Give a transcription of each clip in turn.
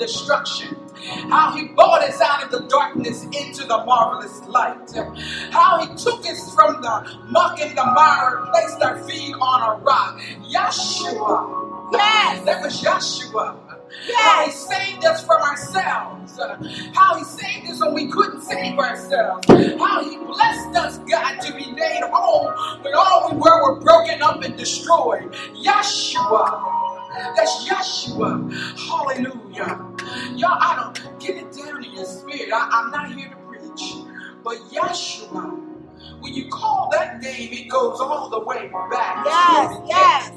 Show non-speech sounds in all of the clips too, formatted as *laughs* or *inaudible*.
destruction. How he brought us out of the darkness into the marvelous light. How he took us from the muck and the mire and placed our feet on a rock. Yeshua. Yes. That was Yeshua. Yes. How he saved us from ourselves. How he saved us when we couldn't save ourselves. How he blessed us, God, to be made whole when all we were were broken up and destroyed. Yeshua. That's Yeshua. Hallelujah. Y'all, I don't get it down in your spirit. I, I'm not here to preach. But Yeshua, when you call that name, it goes all the way back. Yes, yes.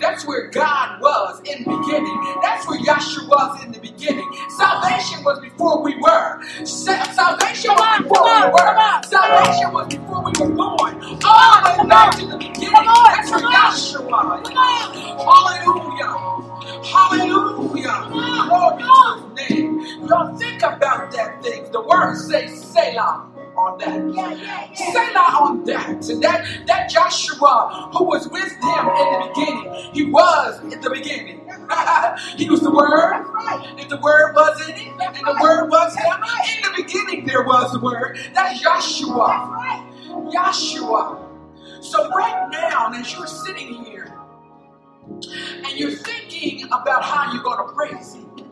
That's where God was in the beginning. That's where Yahshua was in the beginning. Salvation was before we were. Sa- Salvation was before on, we were. Salvation was before we were born. All the way back to the beginning. That's where. Yahshua. Hallelujah. Hallelujah. Glory to his name. Y'all think about that thing. The word says Selah on that. Yeah. Selah on that. That, that Joshua who was with him in the beginning, he was in the beginning. *laughs* he was the Word, and the Word was in That's and the. Word was him. In the beginning, there was the Word. That's Joshua. Joshua. So right now, as you're sitting here and you're thinking about how you're going to praise Him,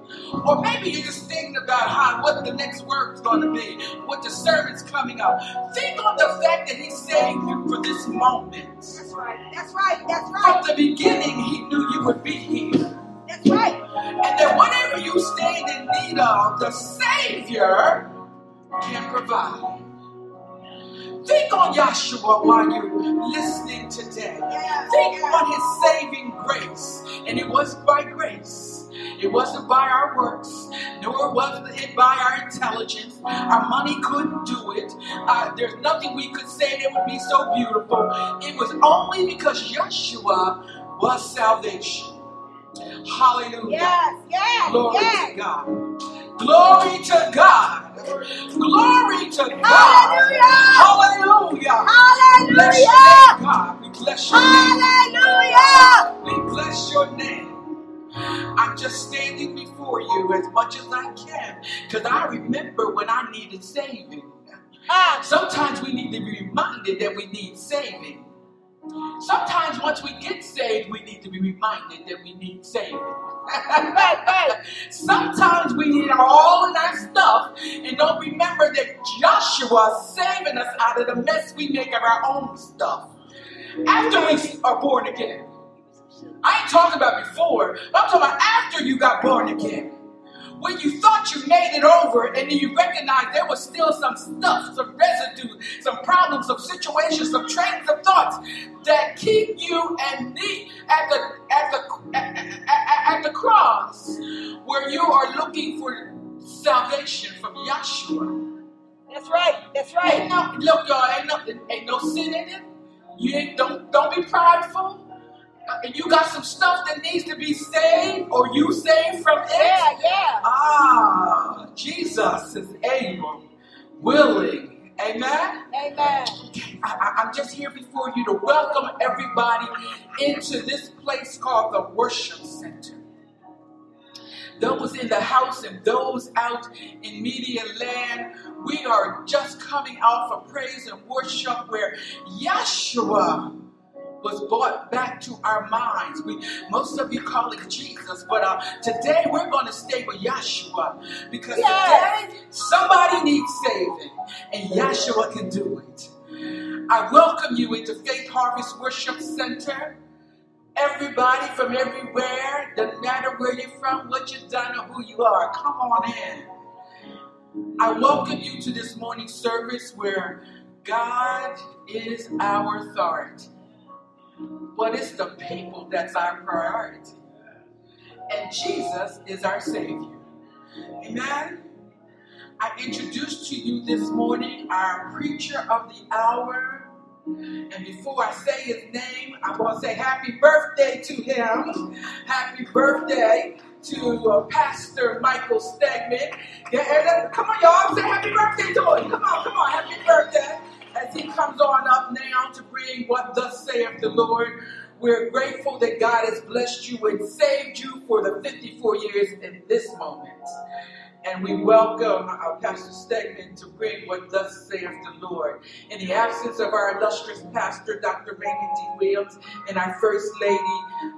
or maybe you're just thinking about how what the next word is going to be, what the sermon's coming up. Think on the fact that He saved you for this moment. That's right. That's right. That's right. From the beginning, He knew you would be here. That's right. And that whatever you stand in need of, the Savior can provide. Think on Yahshua while you're listening today. Think on his saving grace. And it wasn't by grace. It wasn't by our works, nor was it by our intelligence. Our money couldn't do it. Uh, there's nothing we could say that would be so beautiful. It was only because Yeshua was salvation. Hallelujah. Yes, yes, Glory yes. to God. Glory to God. Glory to God. Hallelujah. Hallelujah. Bless your Hallelujah. name, God. We bless your name. Hallelujah. We bless your name. I'm just standing before you as much as I can because I remember when I needed saving. Ah, Sometimes we need to be reminded that we need saving. Sometimes once we get saved, we need to be reminded that we need saving. *laughs* Sometimes we need all of our stuff and don't remember that Joshua is saving us out of the mess we make of our own stuff after we are born again. I ain't talking about before, but I'm talking about after you got born again. When you thought you made it over and then you recognized there was still some stuff, some residue, some problems, some situations, some trains of thoughts that keep you and me at the at the at, at- at the cross where you are looking for salvation from Yahshua. That's right. That's Ain't right. no, look, y'all, ain't no, ain't no sin in it. You ain't, don't don't be prideful. Uh, And you got some stuff that needs to be saved, or you saved from it. Yeah, yeah. Ah, Jesus is able, willing. Amen. Amen. I, I'm just here before you to welcome everybody into this place called the Worship Center. Those in the house and those out in media land, we are just coming off of praise and worship where Yeshua was brought back to our minds. We, most of you call it Jesus, but uh, today we're going to stay with Yeshua because Yes. today somebody needs saving, and Yeshua can do it. I welcome you into Faith Harvest Worship Center. Everybody from everywhere, doesn't matter where you're from, what you've done, or who you are, come on in. I welcome you to this morning service where God is our authority, but it's the people that's our priority, and Jesus is our Savior. Amen. I introduce to you this morning our preacher of the hour. And before I say his name, I want to say happy birthday to him. Happy birthday to uh, Pastor Michael Stegman. Yeah, come on, y'all, say happy as he comes on up now to bring what thus saith the Lord. We're grateful that God has blessed you and saved you for the 54 years in this moment. And we welcome our Pastor Stegman to bring what thus saith the Lord. In the absence of our illustrious pastor, Dr. Raymond D. Williams, and our First Lady,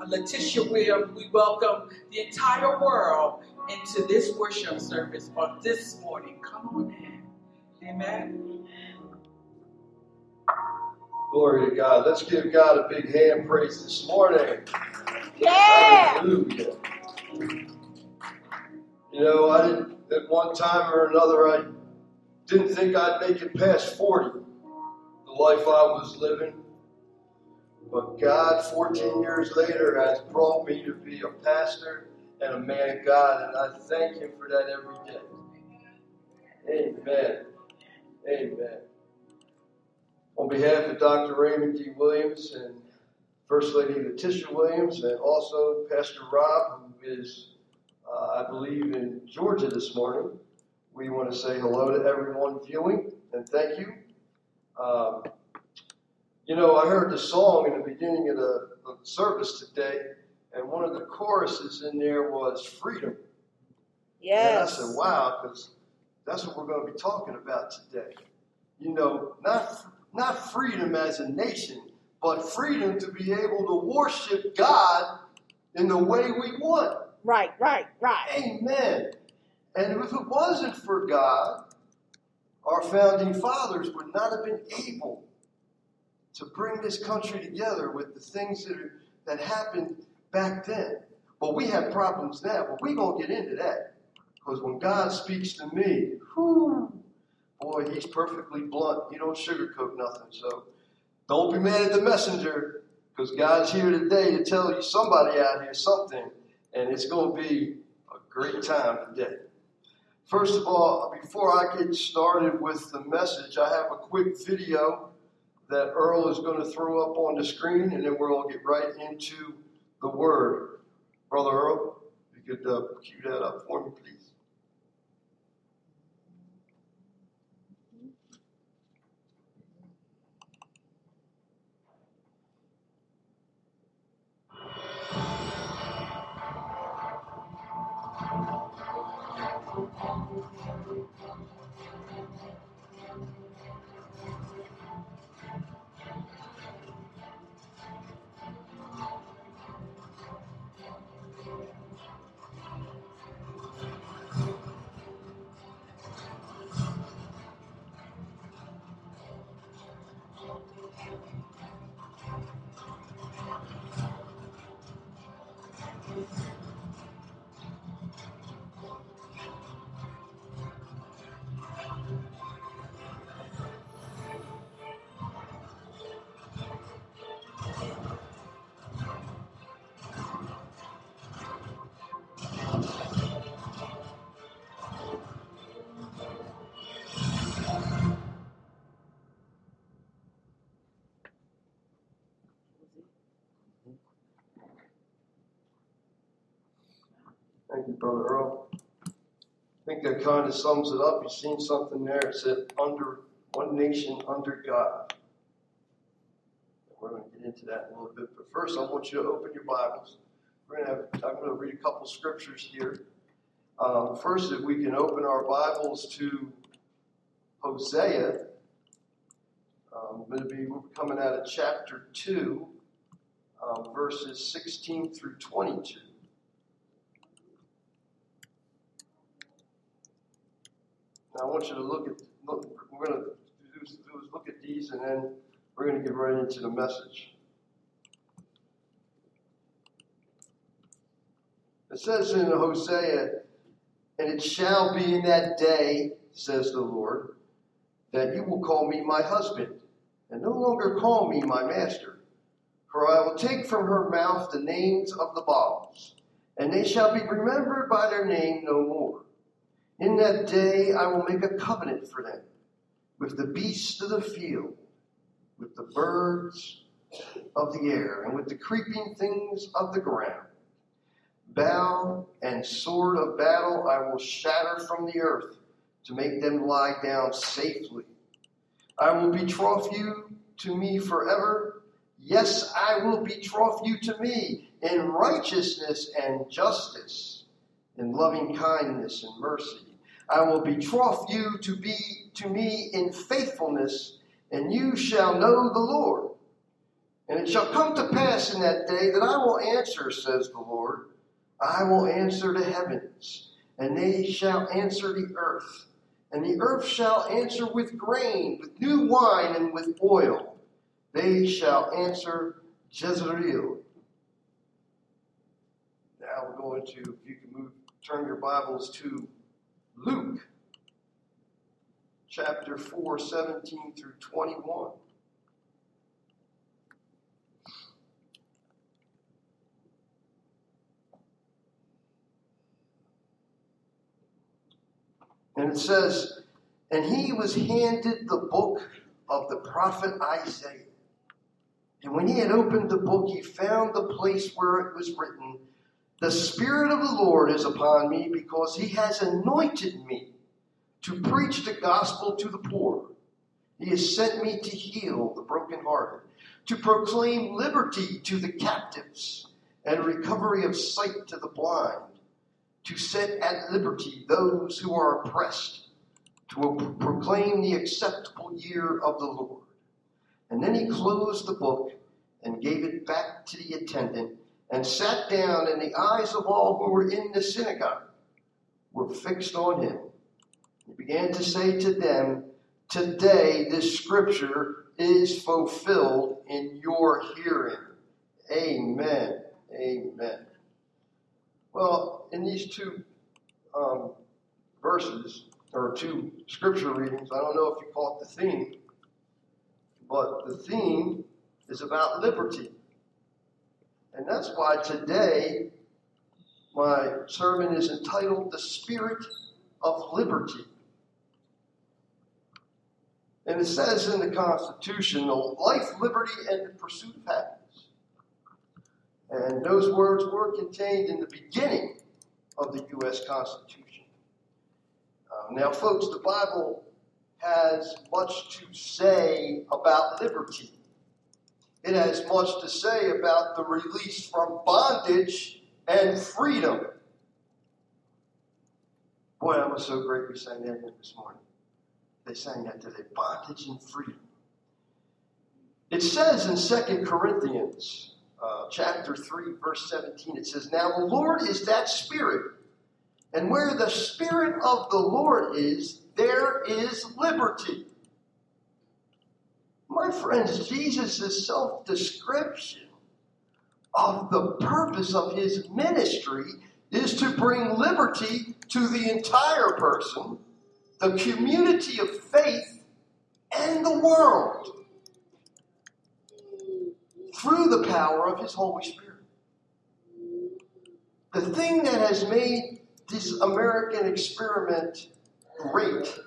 uh, Letitia Williams, we welcome the entire world into this worship service on this morning. Come on in. Amen. Glory to God. Let's give God a big hand praise this morning. Yeah. Hallelujah. You know, I didn't, at one time or another, I didn't think I'd make it past 40, the life I was living. But God, 14 years later, has brought me to be a pastor and a man of God, and I thank Him for that every day. Amen. Amen. On behalf of Dr. Raymond D. Williams and First Lady Letitia Williams, and also Pastor Rob, who is, uh, I believe, in Georgia this morning, we want to say hello to everyone viewing and thank you. Um, you know, I heard the song in the beginning of the, of the service today, and one of the choruses in there was freedom. Yes. And I said, wow, because that's what we're going to be talking about today. You know, not not freedom as a nation, but freedom to be able to worship God in the way we want. Right, right, right. Amen. And if it wasn't for God, our founding fathers would not have been able to bring this country together with the things that, are, that happened back then. But we have problems now, but we're going to get into that. Because when God speaks to me, whew, boy, he's perfectly blunt. He don't sugarcoat nothing. So don't be mad at the messenger, because God's here today to tell you somebody out here something, and it's going to be a great time today. First of all, before I get started with the message, I have a quick video that Earl is going to throw up on the screen, and then we'll get right into the word. Brother Earl, you could uh, cue that up for me, please. Brother Earl. I think that kind of sums it up. You've seen something there. It said, under one nation under God. We're going to get into that in a little bit. But first, I want you to open your Bibles. We're going to have, I'm going to read a couple scriptures here. Um, first, if we can open our Bibles to Hosea. Um, going to be we're coming out of chapter 2, um, verses 16 through 22. Now, I want you to look at, look, we're going to do do is look at these and then we're going to get right into the message. It says in Hosea, and it shall be in that day, says the Lord, that you will call me my husband, and no longer call me my master. For I will take from her mouth the names of the Baals, and they shall be remembered by their name no more. In that day I will make a covenant for them with the beasts of the field, with the birds of the air, and with the creeping things of the ground. Bow and sword of battle I will shatter from the earth to make them lie down safely. I will betroth you to me forever. Yes, I will betroth you to me in righteousness and justice, in loving kindness and mercy. I will betroth you to be to me in faithfulness, and you shall know the Lord. And it shall come to pass in that day that I will answer, says the Lord. I will answer the heavens, and they shall answer the earth. And the earth shall answer with grain, with new wine, and with oil. They shall answer Jezreel. Now we're going to, if you can move, turn your Bibles to Luke chapter 4, 17 through 21. And it says, And he was handed the book of the prophet Isaiah. And when he had opened the book, he found the place where it was written, The Spirit of the Lord is upon me, because he has anointed me to preach the gospel to the poor. He has sent me to heal the brokenhearted, to proclaim liberty to the captives, and recovery of sight to the blind to set at liberty those who are oppressed, to proclaim the acceptable year of the Lord. And then he closed the book and gave it back to the attendant and sat down, and the eyes of all who were in the synagogue were fixed on him. He began to say to them, Today this scripture is fulfilled in your hearing. Amen. Amen. Well, in these two um, verses, or two scripture readings, I don't know if you caught the theme, but the theme is about liberty. And that's why today my sermon is entitled The Spirit of Liberty. And it says in the Constitution, life, liberty, and the pursuit of happiness. And those words were contained in the beginning of the U.S. Constitution. Um, now, folks, the Bible has much to say about liberty. It has much to say about the release from bondage and freedom. Boy, I was so great we sang that this morning. They sang that today bondage and freedom. It says in Second Corinthians uh, chapter 3, verse 17, it says, Now the Lord is that Spirit, and where the Spirit of the Lord is, there is liberty. My friends, Jesus' self description of the purpose of his ministry is to bring liberty to the entire person, the community of faith, and the world through the power of His Holy Spirit. The thing that has made this American experiment great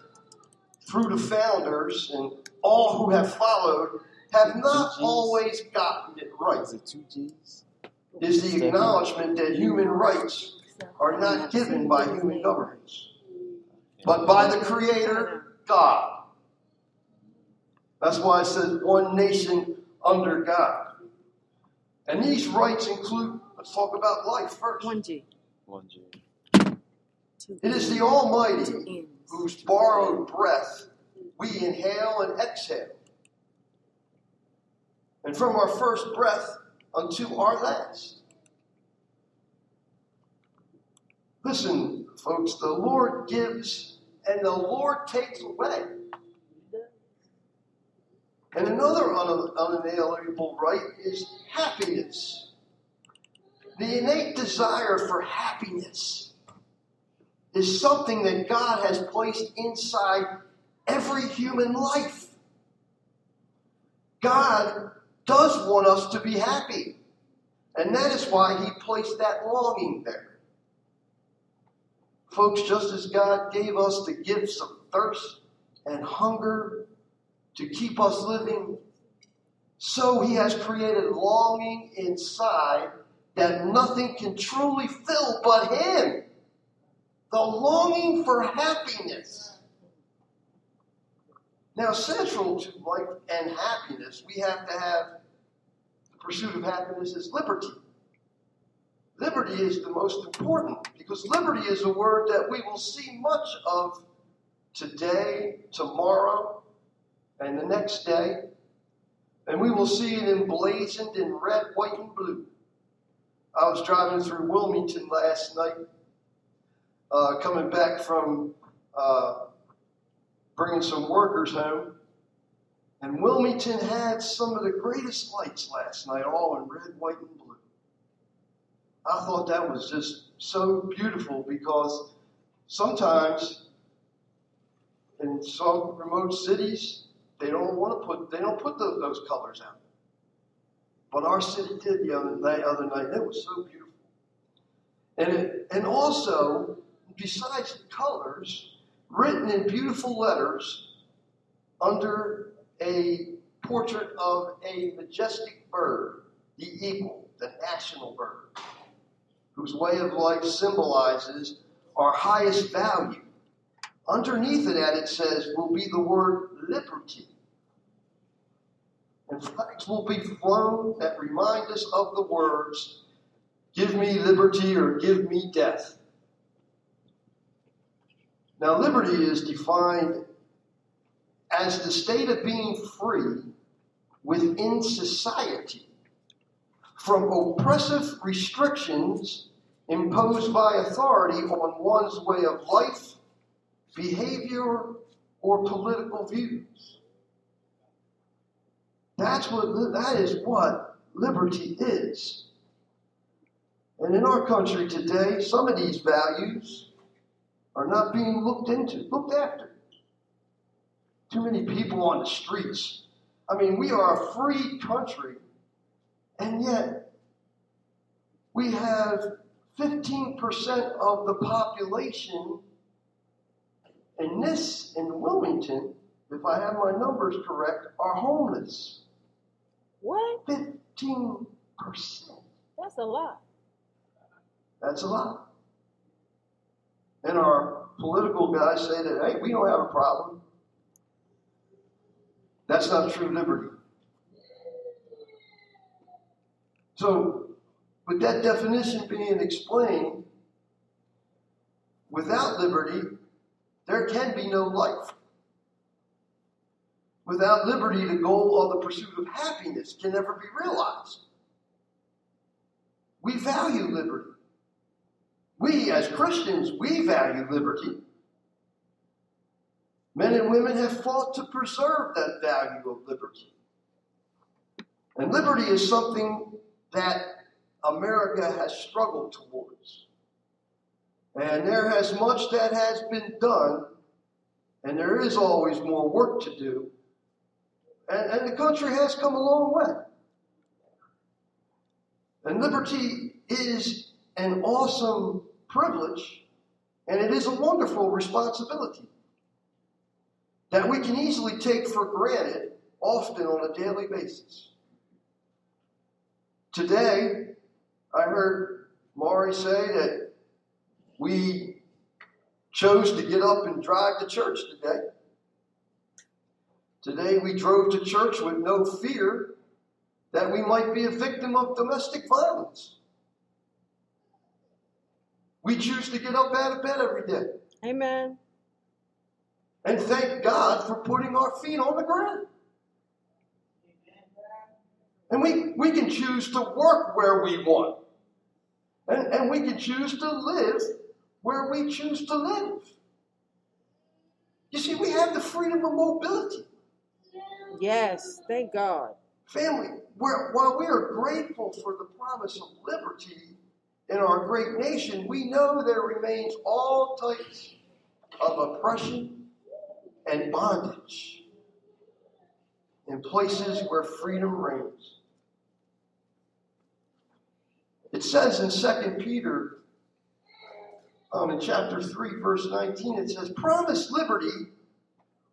through the founders and all who have followed have not always gotten it right. Is it two G's? Is the acknowledgement that human rights are not given by human governments, but by the Creator, God. That's why I said one nation under God. And these rights include, let's talk about life first. One G. One G. It is the Almighty whose borrowed breath we inhale and exhale. And from our first breath unto our last. Listen, folks, the Lord gives and the Lord takes away. And another un- unalienable right is happiness. The innate desire for happiness is something that God has placed inside every human life. God does want us to be happy. And that is why He placed that longing there. Folks, just as God gave us the gifts of thirst and hunger to keep us living, so He has created longing inside that nothing can truly fill but Him. The longing for happiness. Now, central to life and happiness, we have to have the pursuit of happiness is liberty. Liberty is the most important because liberty is a word that we will see much of today, tomorrow, and the next day. And we will see it emblazoned in red, white, and blue. I was driving through Wilmington last night, uh, coming back from uh, bringing some workers home. And Wilmington had some of the greatest lights last night, all in red, white, and blue. I thought that was just so beautiful because sometimes in some remote cities, they don't want to put they don't put those, those colors out. But our city did the other night. Other night, it was so beautiful. And it, and also, besides the colors, written in beautiful letters under a portrait of a majestic bird, the eagle, the national bird, whose way of life symbolizes our highest value. Underneath that, it says, will be the word liberty. And flags will be flown that remind us of the words, give me liberty or give me death. Now, liberty is defined as the state of being free within society from oppressive restrictions imposed by authority on one's way of life, behavior, or political views. That's what that is what liberty is. And in our country today, some of these values are not being looked into, looked after. Too many people on the streets. I mean, we are a free country, and yet we have 15% of the population in this, in Wilmington, if I have my numbers correct, are homeless. What? 15%. That's a lot. That's a lot. And our political guys say that, hey, we don't have a problem. That's not true liberty. So, with that definition being explained, without liberty, there can be no life. Without liberty, the goal of the pursuit of happiness can never be realized. We value liberty. We, as Christians, we value liberty. Men and women have fought to preserve that value of liberty. And liberty is something that America has struggled towards. And there has much that has been done, and there is always more work to do. And, and the country has come a long way. And liberty is an awesome privilege, and it is a wonderful responsibility that we can easily take for granted, often on a daily basis. Today, I heard Maury say that we chose to get up and drive to church today. Today, we drove to church with no fear that we might be a victim of domestic violence. We choose to get up out of bed every day. Amen. And thank God for putting our feet on the ground. And we, we can choose to work where we want. And, and we can choose to live where we choose to live. You see, we have the freedom of mobility. Yes. Thank God. Family, while we are grateful for the promise of liberty in our great nation, we know there remains all types of oppression and bondage in places where freedom reigns. It says in 2 Peter, um, in chapter 3, verse 19, it says, Promise liberty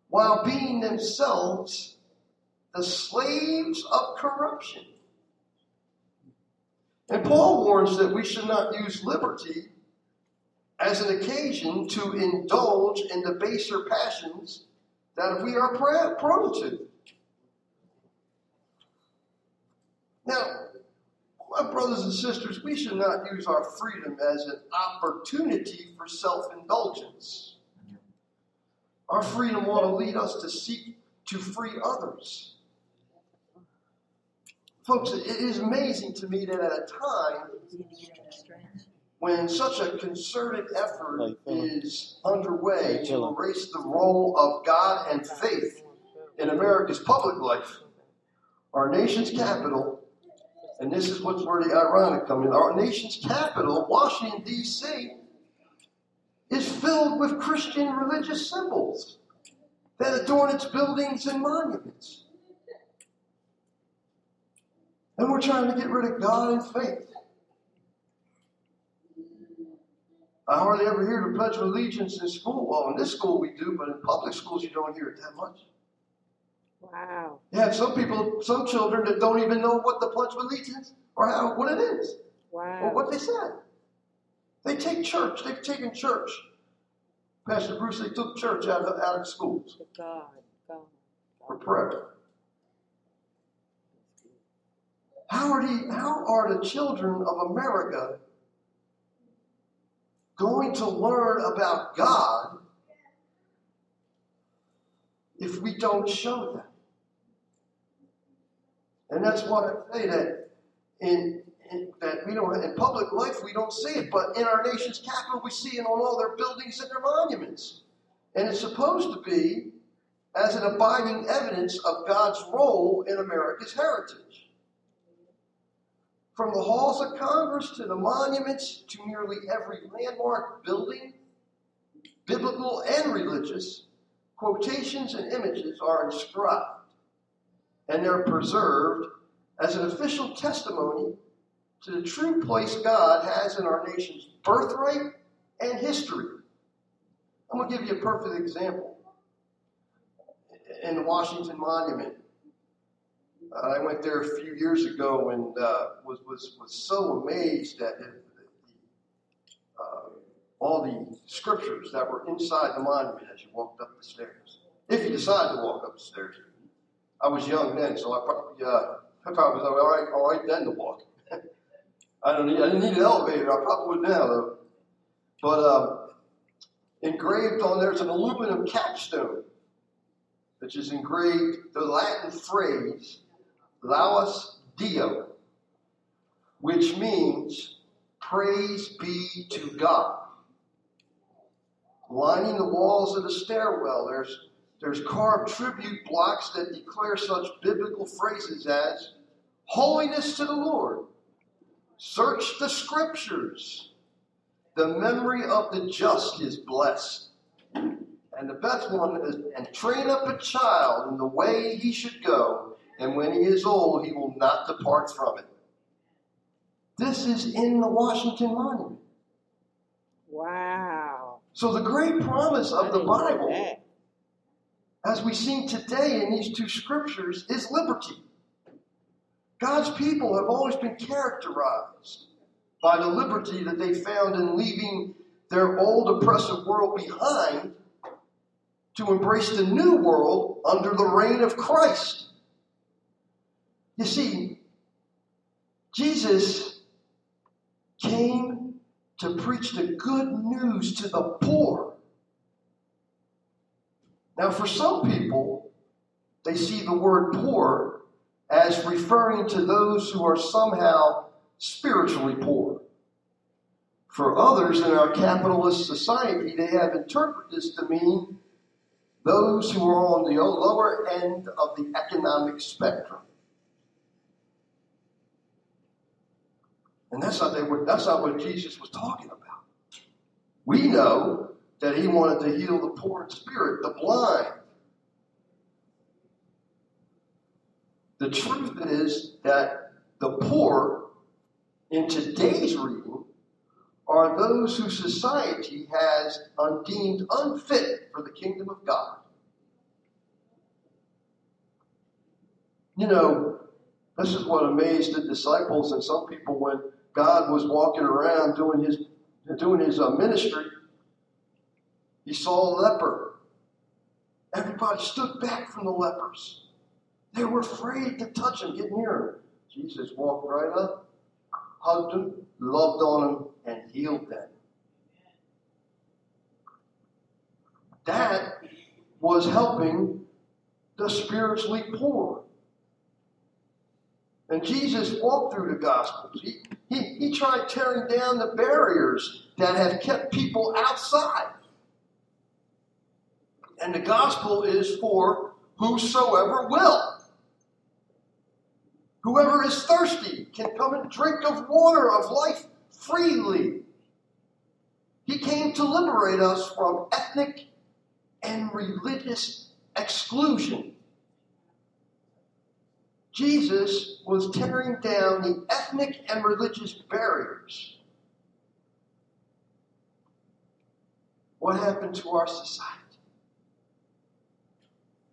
while being themselves the slaves of corruption. And Paul warns that we should not use liberty as an occasion to indulge in the baser passions that we are prone to. Now, my brothers and sisters, we should not use our freedom as an opportunity for self indulgence. Our freedom ought to lead us to seek to free others. Folks, it is amazing to me that at a time when such a concerted effort feeling? Uh, is underway to erase the role of God and faith in America's public life, our nation's capital, and this is what's where the ironic comes in, our nation's capital, Washington, D.C., is filled with Christian religious symbols that adorn its buildings and monuments. And we're trying to get rid of God and faith. I hardly ever hear the Pledge of Allegiance in school. Well, in this school we do, but in public schools you don't hear it that much. Wow. You have some people, some children that don't even know what the Pledge of Allegiance is or how what it is or what they said. They take church. They've taken church. Pastor Bruce, they took church out of out of schools God. God. for prayer. How are the how are the children of America going to learn about God if we don't show them? And that's why I say that in, in that we don't in public life we don't see it, but in our nation's capital we see it on all their buildings and their monuments. And it's supposed to be as an abiding evidence of God's role in America's heritage. From the halls of Congress to the monuments to nearly every landmark building, biblical and religious, quotations and images are inscribed and they're preserved as an official testimony to the true place God has in our nation's birthright and history. I'm going to give you a perfect example. In the Washington Monument, I went there a few years ago and uh, was, was, was so amazed at uh, all the scriptures that were inside the monument as you walked up the stairs. If you decide to walk up the stairs. I was young then, so I probably, uh, I probably was all right, all right then to walk. *laughs* I don't need, I didn't need an elevator. I probably would now though. But um, engraved on there's an aluminum capstone, which is engraved the Latin phrase "Laus Deo," which means "Praise be to God." Lining the walls of the stairwell, there's there's carved tribute blocks that declare such biblical phrases as "Holiness to the Lord," "Search the Scriptures," "The memory of the just is blessed," and the best one is "And train up a child in the way he should go, and when he is old, he will not depart from it." This is in the Washington Monument. Wow. So the great promise of the Bible as we see today in these two scriptures, is liberty. God's people have always been characterized by the liberty that they found in leaving their old oppressive world behind to embrace the new world under the reign of Christ. You see, Jesus came to preach the good news to the poor. Now, for some people, they see the word poor as referring to those who are somehow spiritually poor. For others in our capitalist society, they have interpreted this to mean those who are on the lower end of the economic spectrum. And that's not, they were, that's not what Jesus was talking about. We know that he wanted to heal the poor in spirit, the blind. The truth is that the poor in today's reading are those who society has deemed unfit for the kingdom of God. You know, this is what amazed the disciples and some people when God was walking around doing his doing his uh, ministry. He saw a leper. Everybody stood back from the lepers. They were afraid to touch him, get near him. Jesus walked right up, hugged him, loved on him, and healed them. That was helping the spiritually poor. And Jesus walked through the Gospels. He, he, he tried tearing down the barriers that have kept people outside. And the gospel is for whosoever will. Whoever is thirsty can come and drink of water of life freely. He came to liberate us from ethnic and religious exclusion. Jesus was tearing down the ethnic and religious barriers. What happened to our society?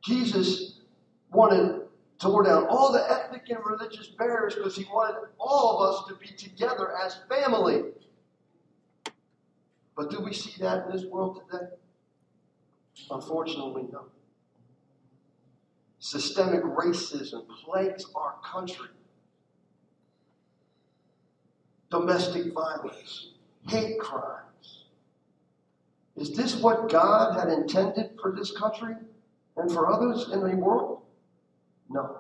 Jesus wanted to tore down all the ethnic and religious barriers because he wanted all of us to be together as family. But do we see that in this world today? Unfortunately, no. Systemic racism plagues our country. Domestic violence, hate crimes. Is this what God had intended for this country and for others in the world? No.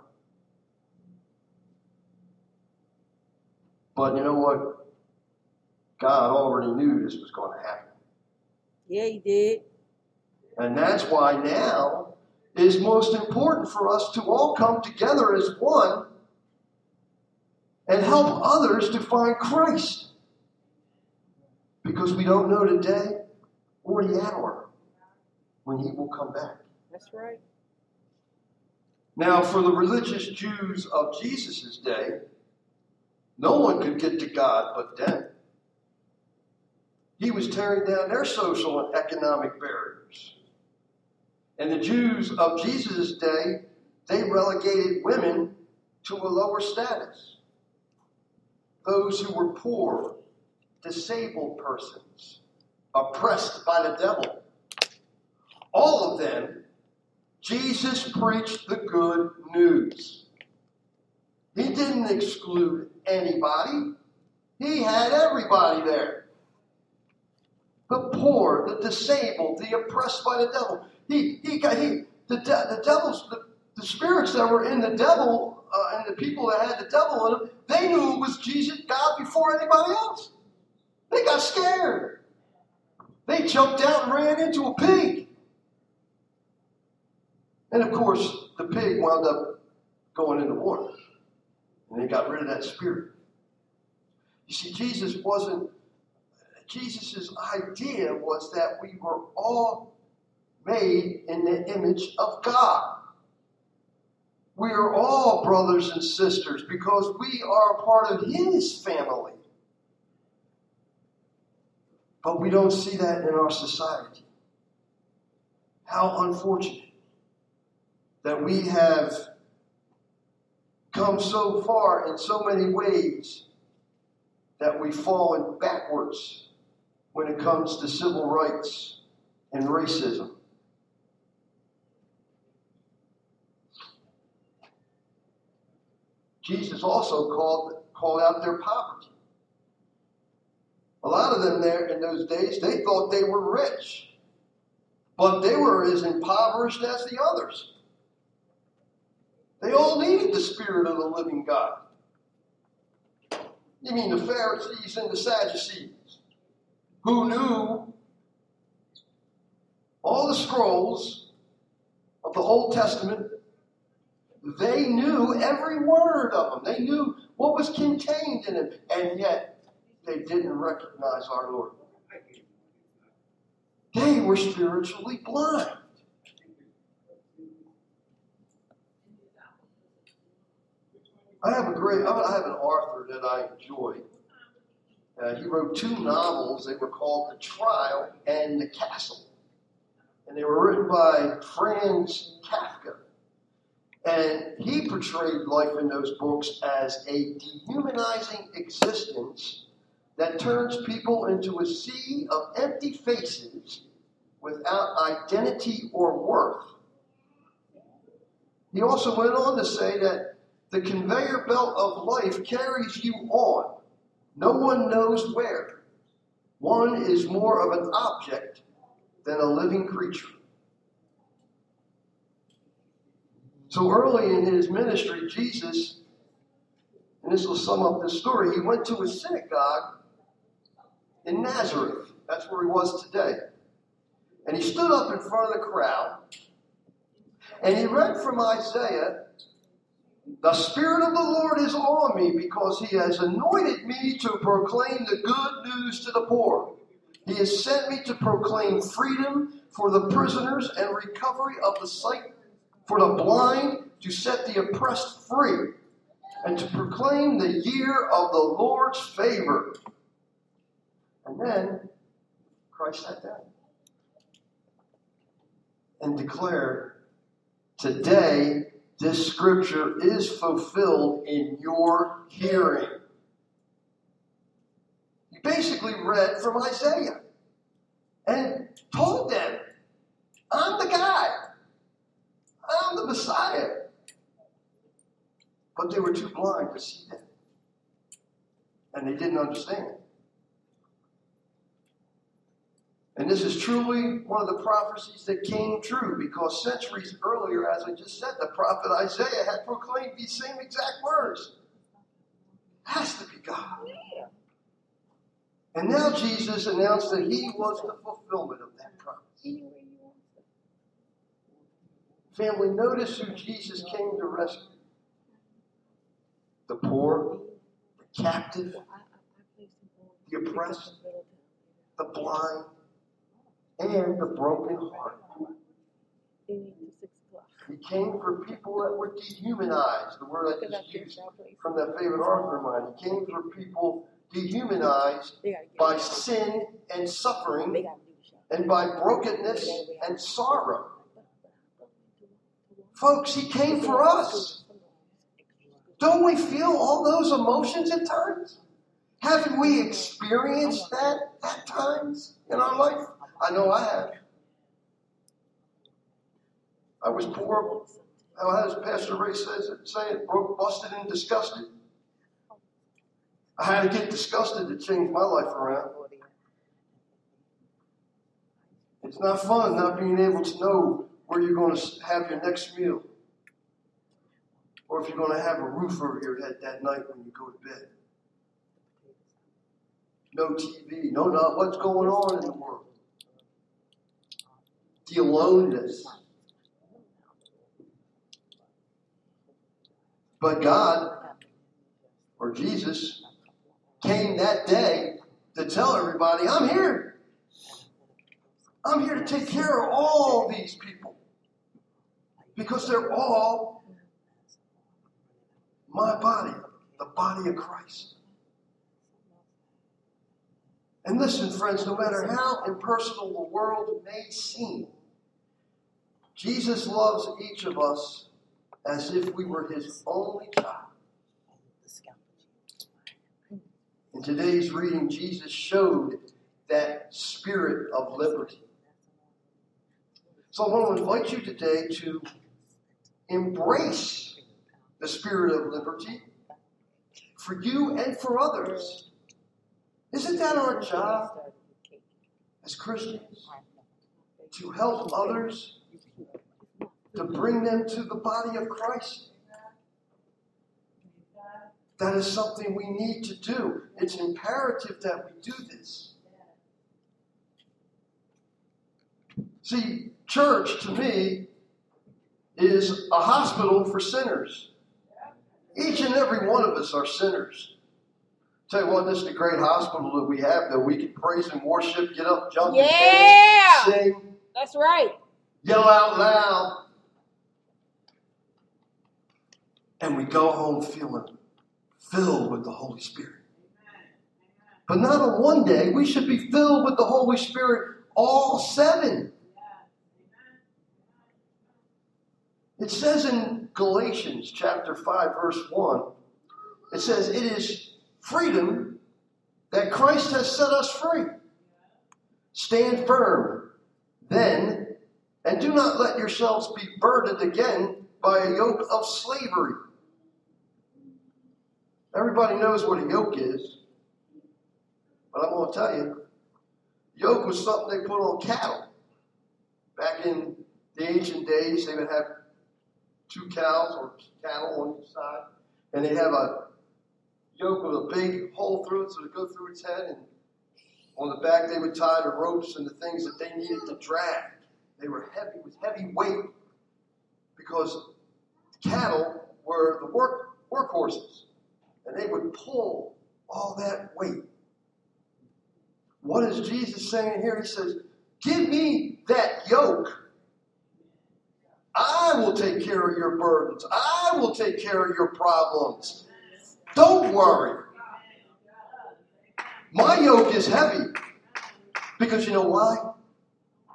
But you know what? God already knew this was going to happen. Yeah, he did. And that's why now is most important for us to all come together as one and help others to find Christ. Because we don't know the day or the hour when he will come back. That's right. Now, for the religious Jews of Jesus' day, no one could get to God but them. He was tearing down their social and economic barriers. And the Jews of Jesus' day, they relegated women to a lower status. Those who were poor, disabled persons, oppressed by the devil. All of them, Jesus preached the good news. He didn't exclude anybody. He had everybody there. The poor, the disabled, the oppressed by the devil. He, he he, the, de- the devils, the, the spirits that were in the devil uh, and the people that had the devil in them, they knew it was Jesus, God, before anybody else. They got scared. They jumped out and ran into a pig. And of course, the pig wound up going in the water. And they got rid of that spirit. You see, Jesus wasn't, Jesus' idea was that we were all made in the image of God. We are all brothers and sisters because we are a part of His family. But we don't see that in our society. How unfortunate that we have come so far in so many ways that we've fallen backwards when it comes to civil rights and racism. Jesus also called, called out their poverty. A lot of them there in those days, they thought they were rich, but they were as impoverished as the others. They all needed the Spirit of the living God. You mean the Pharisees and the Sadducees, who knew all the scrolls of the Old Testament they knew every word of them. They knew what was contained in it, and yet they didn't recognize our Lord. They were spiritually blind. I have a great, I have an author that I enjoy. Uh, he wrote two novels. They were called The Trial and The Castle. And they were written by Franz Kafka. And he portrayed life in those books as a dehumanizing existence that turns people into a sea of empty faces without identity or worth. He also went on to say that The conveyor belt of life carries you on. No one knows where. One is more of an object than a living creature. So early in his ministry, Jesus, and this will sum up this story, he went to a synagogue in Nazareth. That's where he was today. And he stood up in front of the crowd and he read from Isaiah The Spirit of the Lord is on me because he has anointed me to proclaim the good news to the poor. He has sent me to proclaim freedom for the prisoners and recovery of the sight for the blind, to set the oppressed free, and to proclaim the year of the Lord's favor. And then Christ sat down and declared, Today, this scripture is fulfilled in your hearing. He basically read from Isaiah and told them, I'm the guy. I'm the Messiah. But they were too blind to see that. And they didn't understand. And this is truly one of the prophecies that came true because centuries earlier, as I just said, the prophet Isaiah had proclaimed these same exact words. Has to be God. And now Jesus announced that he was the fulfillment of that promise. Family, notice who Jesus came to rescue? The poor, the captive, the oppressed, the blind, and the broken heart. He came for people that were dehumanized, the word I just used from that favorite author of mine. He came for people dehumanized by sin and suffering and by brokenness and sorrow. Folks, He came for us. Don't we feel all those emotions at times? Haven't we experienced that at times in our life? I know I have. I was poor, as Pastor Ray says it, say it, broke, busted, and disgusted. I had to get disgusted to change my life around. It's not fun not being able to know where you're going to have your next meal or if you're going to have a roof over your head that night when you go to bed. No TV, no, not what's going on in the world. The aloneness. But God, or Jesus, came that day to tell everybody, I'm here. I'm here to take care of all these people. Because they're all my body, the body of Christ. And listen, friends, no matter how impersonal the world may seem, Jesus loves each of us as if we were his only child. In today's reading, Jesus showed that spirit of liberty. So I want to invite you today to embrace the spirit of liberty for you and for others. Isn't that our job as Christians? To help others, to bring them to the body of Christ. That is something we need to do. It's imperative that we do this. See, church to me is a hospital for sinners. Each and every one of us are sinners. Tell you what, this is a great hospital that we have that we can praise and worship, get up, jump, and Yeah. dance, sing, That's right. yell out loud. And we go home feeling filled with the Holy Spirit. But not on one day, we should be filled with the Holy Spirit all seven. It says in Galatians chapter 5, verse 1, it says, It is freedom that Christ has set us free. Stand firm then, and do not let yourselves be burdened again by a yoke of slavery. Everybody knows what a yoke is. But I'm going to tell you, yoke was something they put on cattle. Back in the ancient days, they would have two cows or cattle on each side, and they'd have a yoke with a big hole through it so to go through its head, and on the back they would tie the ropes and the things that they needed to drag. They were heavy with heavy weight because cattle were the work workhorses, and they would pull all that weight. What is Jesus saying here? He says, Give me that yoke. I will take care of your burdens. I will take care of your problems. Don't worry. My yoke is heavy. Because you know why?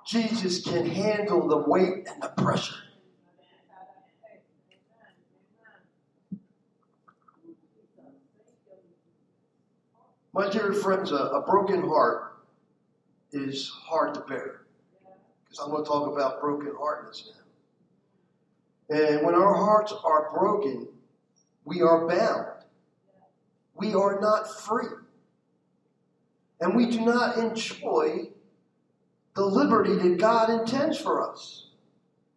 Jesus can handle the weight and the pressure. My dear friends, a, a broken heart is hard to bear. Because I'm going to talk about broken heartedness. And when our hearts are broken, we are bound. We are not free. And we do not enjoy the liberty that God intends for us.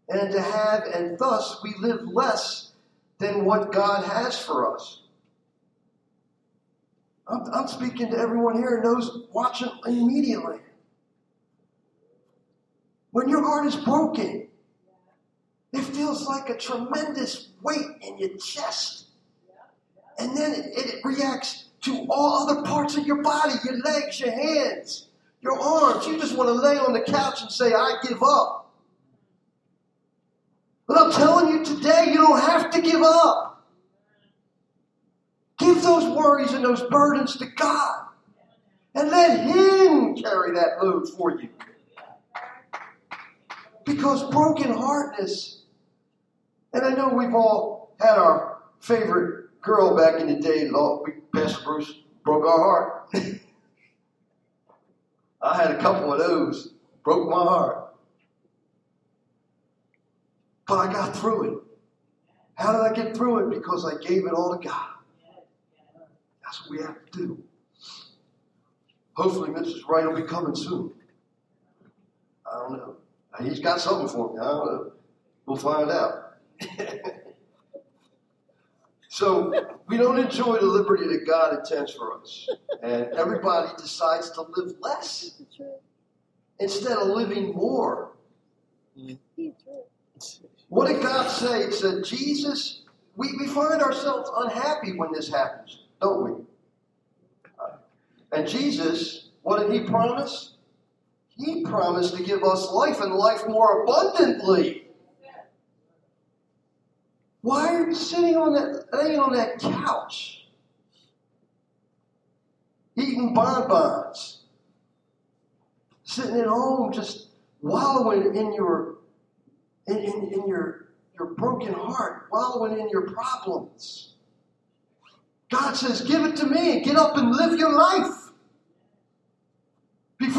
And to have, and thus we live less than what God has for us. I'm, I'm speaking to everyone here and those watching immediately. When your heart is broken, it feels like a tremendous weight in your chest. And then it, it reacts to all other parts of your body your legs, your hands, your arms. You just want to lay on the couch and say, I give up. But I'm telling you today, you don't have to give up. Give those worries and those burdens to God and let Him carry that load for you. Because brokenheartedness, and I know we've all had our favorite girl back in the day, Pastor Bruce broke our heart. *laughs* I had a couple of those, broke my heart. But I got through it. How did I get through it? Because I gave it all to God. That's what we have to do. Hopefully, Mrs. Wright will be coming soon. I don't know. He's got something for me. I don't know. We'll find out. *laughs* so we don't enjoy the liberty that God intends for us. And everybody decides to live less instead of living more. What did God say? He said, Jesus, we, we find ourselves unhappy when this happens, don't we? And Jesus, what did he promise? He promised to give us life and life more abundantly. Why are you sitting on that, laying on that couch, eating bonbons, sitting at home, just wallowing in your in, in, in your your broken heart, wallowing in your problems? God says, "Give it to me. Get up and live your life."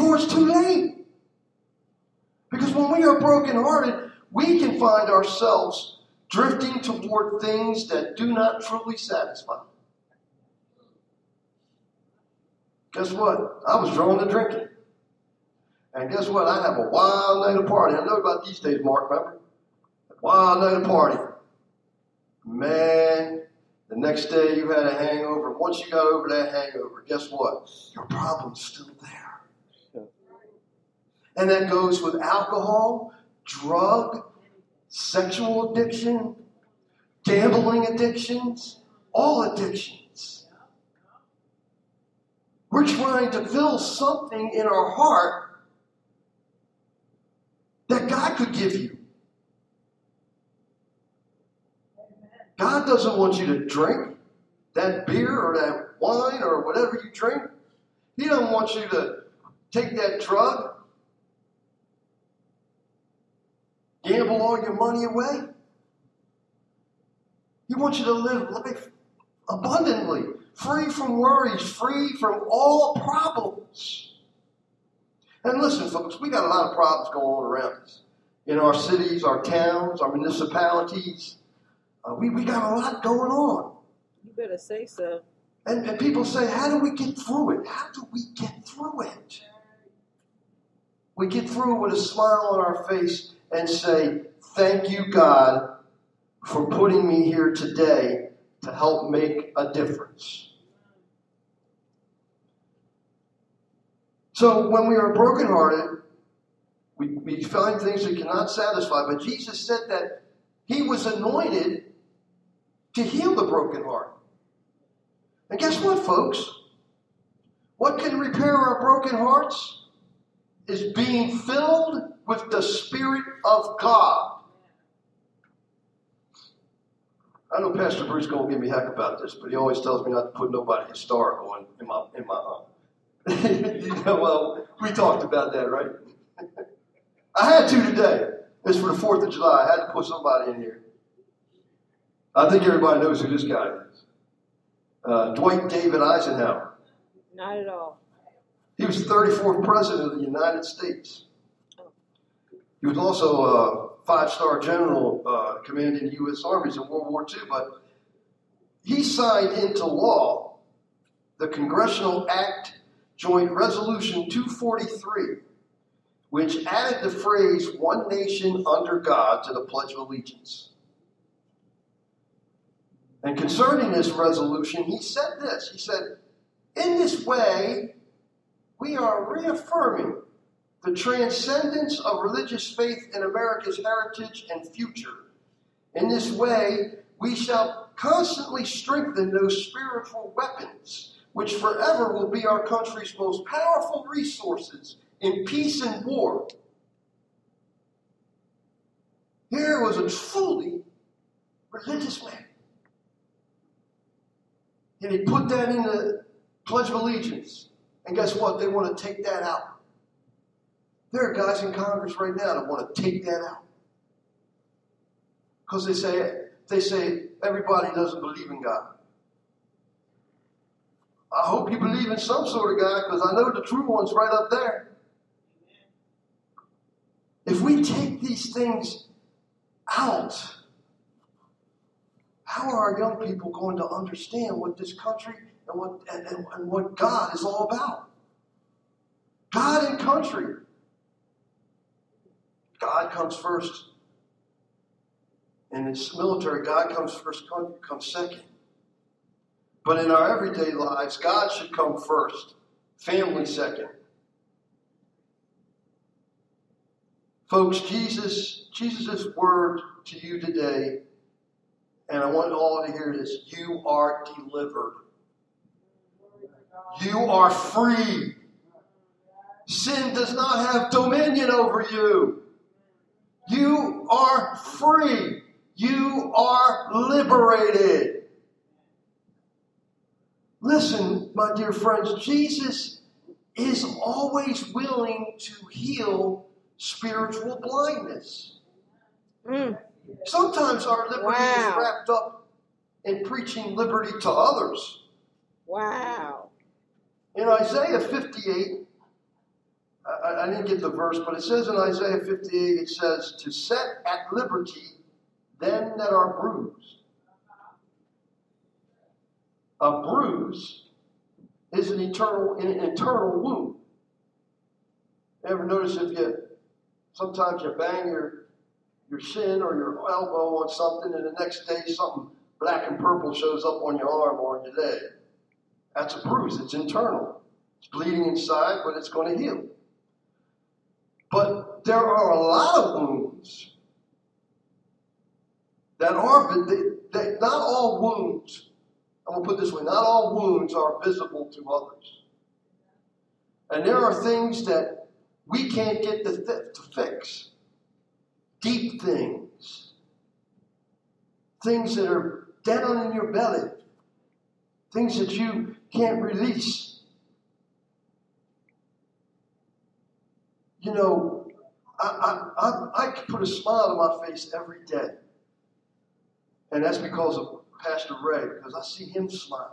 Before it's too late. Because when we are brokenhearted, we can find ourselves drifting toward things that do not truly satisfy. Guess what? I was drawn to drinking. And guess what? I have a wild night of party. I know about these days, Mark, remember? Wild night of party. Man, the next day you had a hangover. Once you got over that hangover, guess what? Your problem's still there. And that goes with alcohol, drug, sexual addiction, gambling addictions, all addictions. We're trying to fill something in our heart that God could give you. God doesn't want you to drink that beer or that wine or whatever you drink. He doesn't want you to take that drug gamble all your money away. He wants you to live life abundantly, free from worries, free from all problems. And listen, folks, we got a lot of problems going on around us. In our cities, our towns, our municipalities. Uh, we, we got a lot going on. You better say so. And, and people say, How do we get through it? How do we get through it? We get through it with a smile on our face and say, Thank you, God, for putting me here today to help make a difference. So when we are brokenhearted, we, we find things that cannot satisfy. But Jesus said that he was anointed to heal the broken heart. And guess what, folks? What can repair our broken hearts? Is being filled with the Spirit of God. I know Pastor Bruce going to give me heck about this, but he always tells me not to put nobody historical in, in my in my *laughs* know, well, we talked about that, right? *laughs* I had to today. It's for the Fourth of July. I had to put somebody in here. I think everybody knows who this guy is. Uh, Dwight David Eisenhower. Not at all. He was the 34th president of the United States. He was also a five-star general uh, commanding the U.S. armies in World War II. But he signed into law the Congressional Act Joint Resolution 243, which added the phrase "One Nation under God" to the Pledge of Allegiance. And concerning this resolution, he said this. He said, In this way, we are reaffirming the transcendence of religious faith in America's heritage and future. In this way, we shall constantly strengthen those spiritual weapons, which forever will be our country's most powerful resources in peace and war. Here was a truly religious man. And he put that in the Pledge of Allegiance. And guess what? They want to take that out. There are guys in Congress right now that want to take that out. Because they say they say everybody doesn't believe in God. I hope you believe in some sort of God, because I know the true one's right up there. If we take these things out, how are our young people going to understand what this country and what and, and, and what God is all about? God and country. God comes first. In its military, God comes first, country comes second. But in our everyday lives, God should come first, family second. Folks, Jesus, Jesus' word to you today, and I want all to hear this you are delivered. You are free. Sin does not have dominion over you. You are free. You are liberated. Listen, my dear friends, Jesus is always willing to heal spiritual blindness. Mm. Sometimes our liberty is wrapped up in preaching liberty to others. Wow. In Isaiah 58, I- I, didn't get the verse, but it says in Isaiah 58, it says, To set at liberty them that are bruised. A bruise is an eternal, an internal wound. Ever notice if you sometimes you bang your your shin or your elbow on something, and the next day something black and purple shows up on your arm or on your leg? That's a bruise. It's internal. It's bleeding inside, but it's going to heal. But there are a lot of wounds that are, they, they, not all wounds, I'm going to put this way, not all wounds are visible to others. And there are things that we can't get to, to fix. Deep things. Things that are down in your belly. Things that you can't release. You know, I, I, I, I can put a smile on my face every day. And that's because of Pastor Ray, because I see him smiling.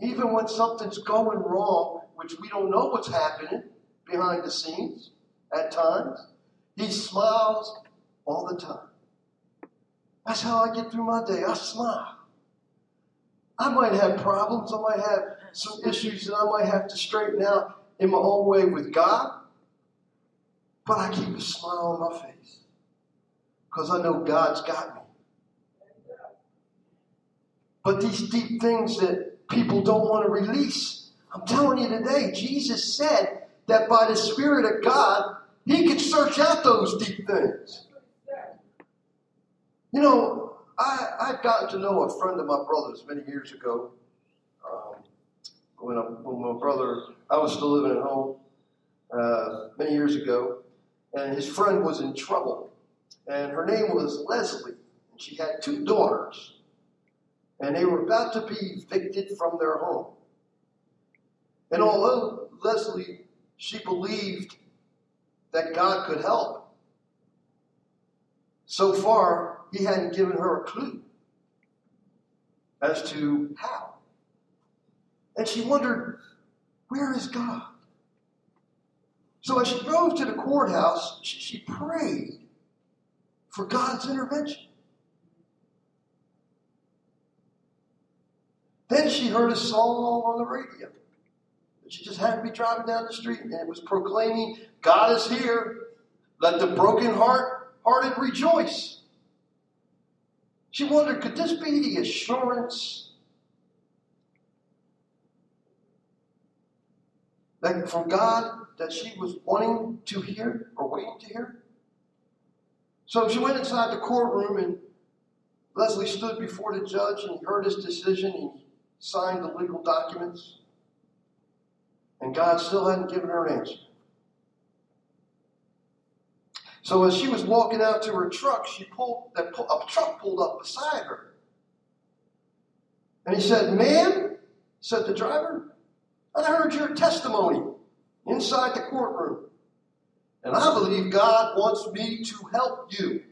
Even when something's going wrong, which we don't know what's happening behind the scenes at times, he smiles all the time. That's how I get through my day. I smile. I might have problems, I might have some issues that I might have to straighten out in my own way with God, but I keep a smile on my face because I know God's got me. But these deep things that people don't want to release, I'm telling you today, Jesus said that by the Spirit of God, He can search out those deep things. You know, I, I'd gotten to know a friend of my brother's many years ago. Um, when, I, when my brother, I was still living at home uh, many years ago, and his friend was in trouble. And her name was Leslie, and she had two daughters, and they were about to be evicted from their home. And although Leslie, she believed that God could help, so far he hadn't given her a clue as to how. And she wondered, where is God? So as she drove to the courthouse, she, she prayed for God's intervention. Then she heard a song on the radio. She just happened to be driving down the street, and it was proclaiming, God is here. Let the broken heart hearted rejoice. She wondered, could this be the assurance that from God that she was wanting to hear or waiting to hear? So she went inside the courtroom and Leslie stood before the judge and he heard his decision and he signed the legal documents. And God still hadn't given her an answer. So as she was walking out to her truck, she pulled that a truck pulled up beside her. And he said, Ma'am, said the driver, I heard your testimony inside the courtroom. And I believe God wants me to help you.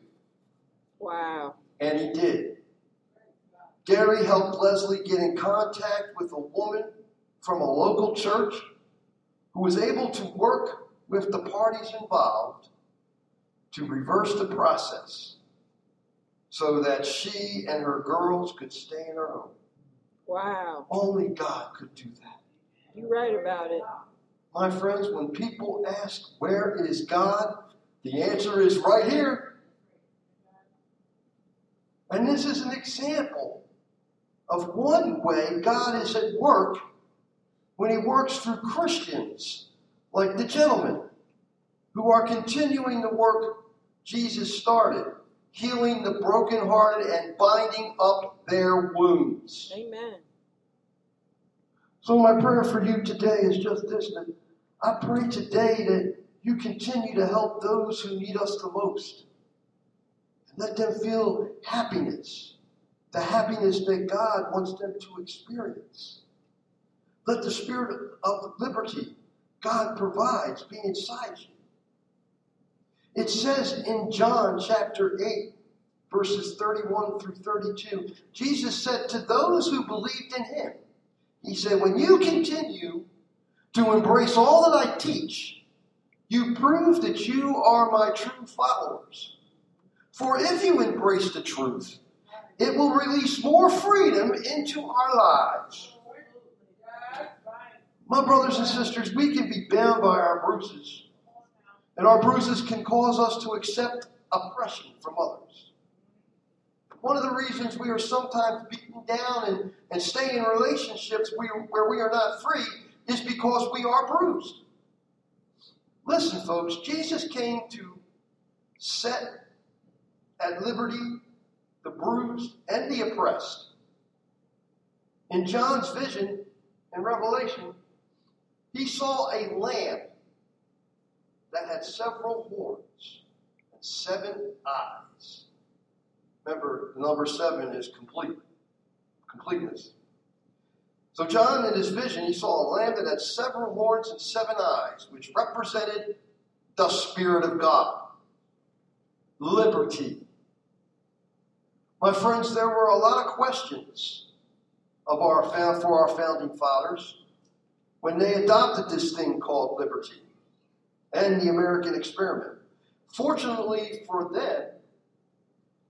Wow. And he did. Gary helped Leslie get in contact with a woman from a local church who was able to work with the parties involved to reverse the process so that she and her girls could stay in her home. Wow. Only God could do that. You're right about it. My friends, when people ask, Where is God? the answer is right here. And this is an example of one way God is at work when He works through Christians like the gentleman who are continuing the work Jesus started, healing the brokenhearted and binding up their wounds. Amen. So, my prayer for you today is just this that I pray today that you continue to help those who need us the most. And let them feel happiness, the happiness that God wants them to experience. Let the spirit of liberty God provides be inside you. It says in John chapter 8, verses 31 through 32, Jesus said to those who believed in him, He said, When you continue to embrace all that I teach, you prove that you are my true followers. For if you embrace the truth, it will release more freedom into our lives. My brothers and sisters, we can be bound by our bruises, and our bruises can cause us to accept oppression from others. One of the reasons we are sometimes beaten down and, and stay in relationships where we are not free is because we are bruised. Listen, folks, Jesus came to set at liberty the bruised and the oppressed. In John's vision in Revelation, he saw a lamb that had several horns and seven eyes. Remember, the number seven is complete, completeness. So, John, in his vision, he saw a lamb that had several horns and seven eyes, which represented the Spirit of God, liberty. My friends, there were a lot of questions of our for our founding fathers when they adopted this thing called liberty and the American experiment. Fortunately for them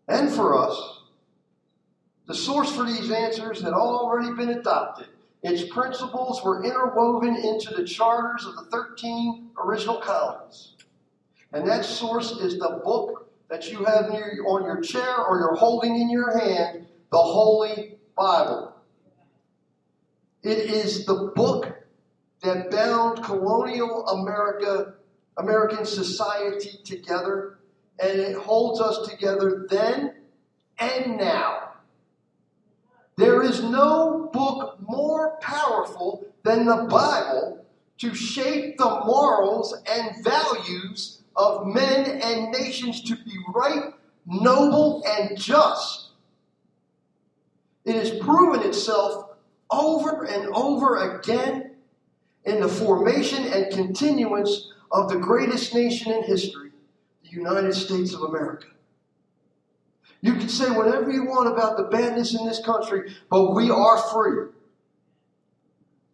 and for us, The source for these answers had already been adopted. Its principles were interwoven into the charters of the 13 original colonies. And that source is the book that you have near on your chair or you're holding in your hand, the Holy Bible. It is the book that bound colonial America, American society together, and it holds us together then and now. There is no book more powerful than the Bible to shape the morals and values of men and nations to be right, noble, and just. It has proven itself over and over again in the formation and continuance of the greatest nation in history, the United States of America. You can say whatever you want about the badness in this country, but we are free.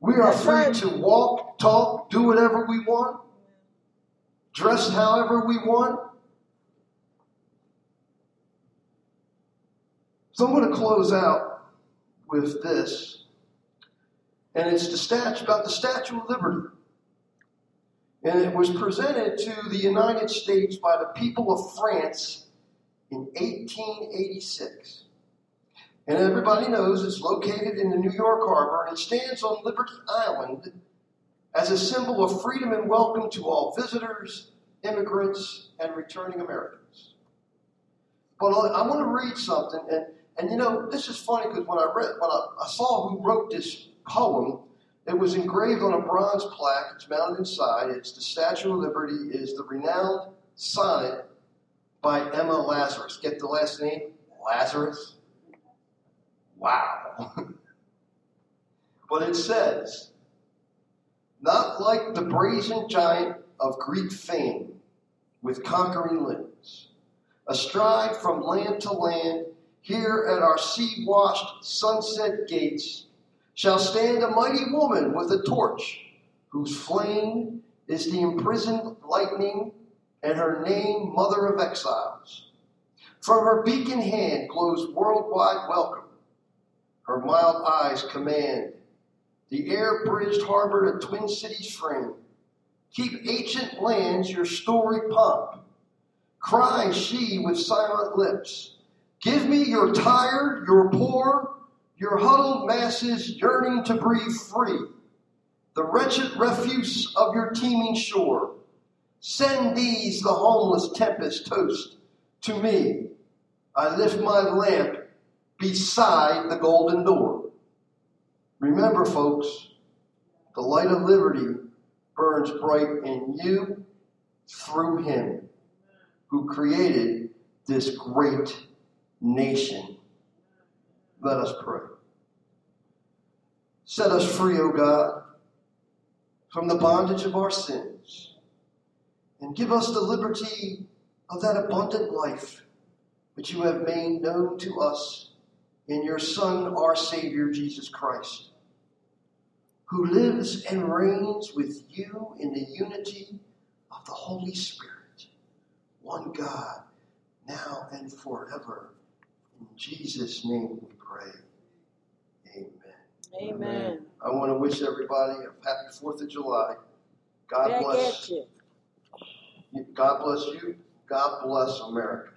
We are That's free right. to walk, talk, do whatever we want, dress however we want. So I'm going to close out with this, and it's the statue about the Statue of Liberty. And it was presented to the United States by the people of France in 1886. And everybody knows it's located in the New York Harbor and it stands on Liberty Island as a symbol of freedom and welcome to all visitors, immigrants, and returning Americans. But I want to read something, and, and you know, this is funny because when I read, when I, I saw who wrote this poem, it was engraved on a bronze plaque. It's mounted inside. It's the Statue of Liberty. Is the renowned sonnet by Emma Lazarus. Get the last name? Lazarus? Wow. *laughs* but it says, not like the brazen giant of Greek fame with conquering limbs, astride from land to land, here at our sea washed sunset gates, shall stand a mighty woman with a torch, whose flame is the imprisoned lightning and her name Mother of Exiles. From her beacon hand glows worldwide welcome. Her mild eyes command the air bridged harbor to Twin Cities frame. Keep ancient lands your storied pomp. Cries she with silent lips, Give me your tired, your poor, your huddled masses yearning to breathe free. The wretched refuse of your teeming shore. Send these, the homeless tempest toast, to me. I lift my lamp beside the golden door. Remember, folks, the light of liberty burns bright in you through him who created this great nation. Let us pray. Set us free, O God, from the bondage of our sins, and give us the liberty of that abundant life which you have made known to us in your Son, our Savior, Jesus Christ, who lives and reigns with you in the unity of the Holy Spirit, one God, now and forever. In Jesus' name we pray. Amen. Amen. I want to wish everybody a happy 4th of July. God Back bless. you. God bless you. God bless America.